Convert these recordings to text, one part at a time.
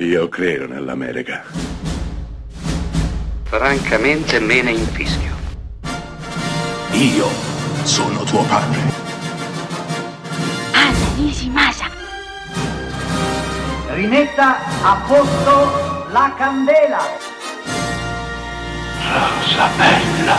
Io credo nell'America. Francamente me ne infischio. Io sono tuo padre. Anna Nishimasa. Rimetta a posto la candela. Rosa bella.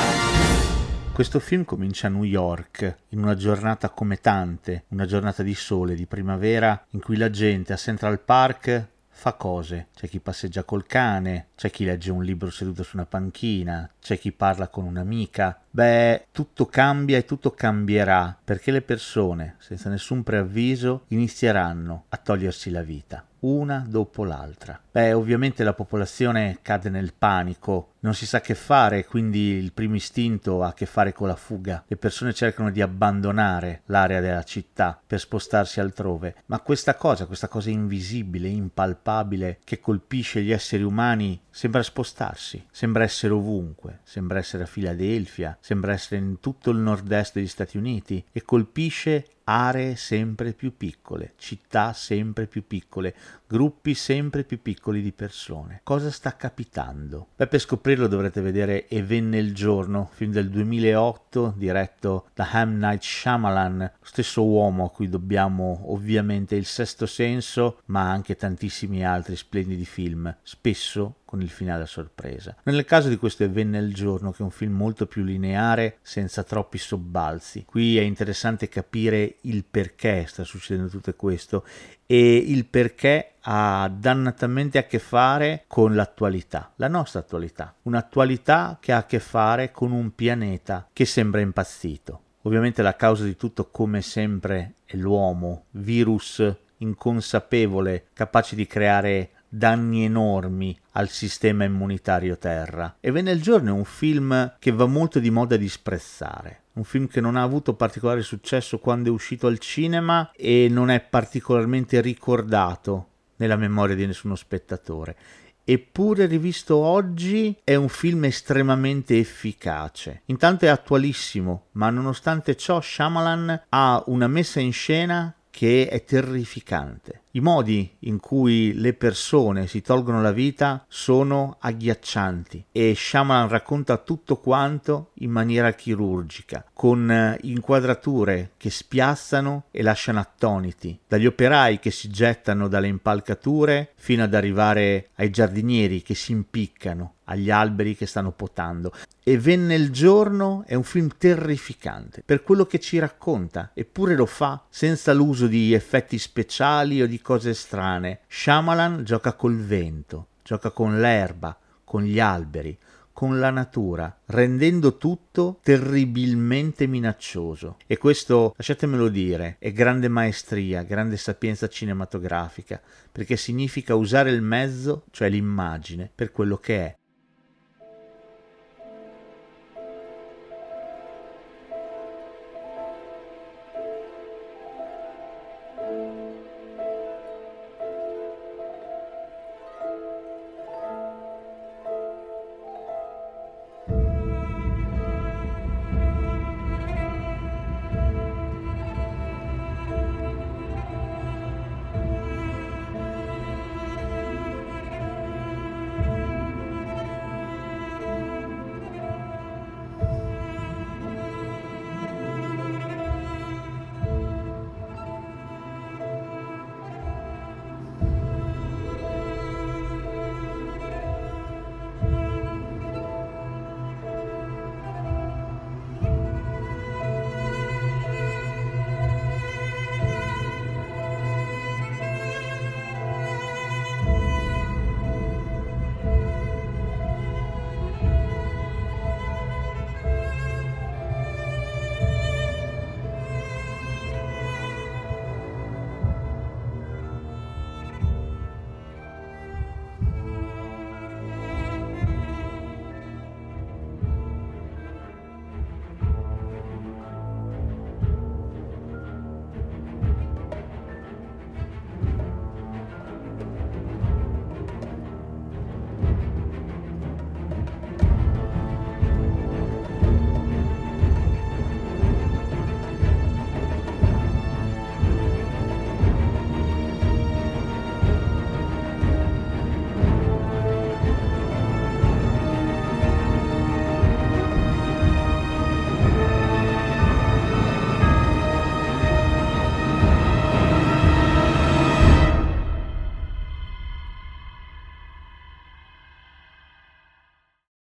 Questo film comincia a New York, in una giornata come tante, una giornata di sole, di primavera, in cui la gente a Central Park fa cose. C'è chi passeggia col cane, c'è chi legge un libro seduto su una panchina, c'è chi parla con un'amica. Beh, tutto cambia e tutto cambierà perché le persone, senza nessun preavviso, inizieranno a togliersi la vita una dopo l'altra. Beh, ovviamente la popolazione cade nel panico, non si sa che fare, quindi il primo istinto ha a che fare con la fuga. Le persone cercano di abbandonare l'area della città per spostarsi altrove, ma questa cosa, questa cosa invisibile, impalpabile, che colpisce gli esseri umani, sembra spostarsi, sembra essere ovunque, sembra essere a Filadelfia, sembra essere in tutto il nord-est degli Stati Uniti e colpisce aree sempre più piccole, città sempre più piccole, gruppi sempre più piccoli di persone. Cosa sta capitando? Beh, per scoprirlo dovrete vedere E venne il giorno, film del 2008 diretto da Ham Night Shyamalan, stesso uomo a cui dobbiamo ovviamente il sesto senso, ma anche tantissimi altri splendidi film, spesso con il finale a sorpresa. Nel caso di questo è Venne il giorno, che è un film molto più lineare, senza troppi sobbalzi. Qui è interessante capire il perché sta succedendo tutto questo e il perché ha dannatamente a che fare con l'attualità, la nostra attualità, un'attualità che ha a che fare con un pianeta che sembra impazzito. Ovviamente la causa di tutto, come sempre, è l'uomo, virus inconsapevole, capace di creare danni enormi al sistema immunitario terra. E Venne il giorno è un film che va molto di moda disprezzare. Un film che non ha avuto particolare successo quando è uscito al cinema e non è particolarmente ricordato nella memoria di nessuno spettatore. Eppure rivisto oggi è un film estremamente efficace. Intanto è attualissimo, ma nonostante ciò Shyamalan ha una messa in scena che è terrificante. I modi in cui le persone si tolgono la vita sono agghiaccianti e Shyamalan racconta tutto quanto in maniera chirurgica, con eh, inquadrature che spiazzano e lasciano attoniti, dagli operai che si gettano dalle impalcature fino ad arrivare ai giardinieri che si impiccano, agli alberi che stanno potando. E Venne il giorno è un film terrificante per quello che ci racconta, eppure lo fa senza l'uso di effetti speciali o di cose strane. Shyamalan gioca col vento, gioca con l'erba, con gli alberi, con la natura, rendendo tutto terribilmente minaccioso. E questo, lasciatemelo dire, è grande maestria, grande sapienza cinematografica, perché significa usare il mezzo, cioè l'immagine, per quello che è,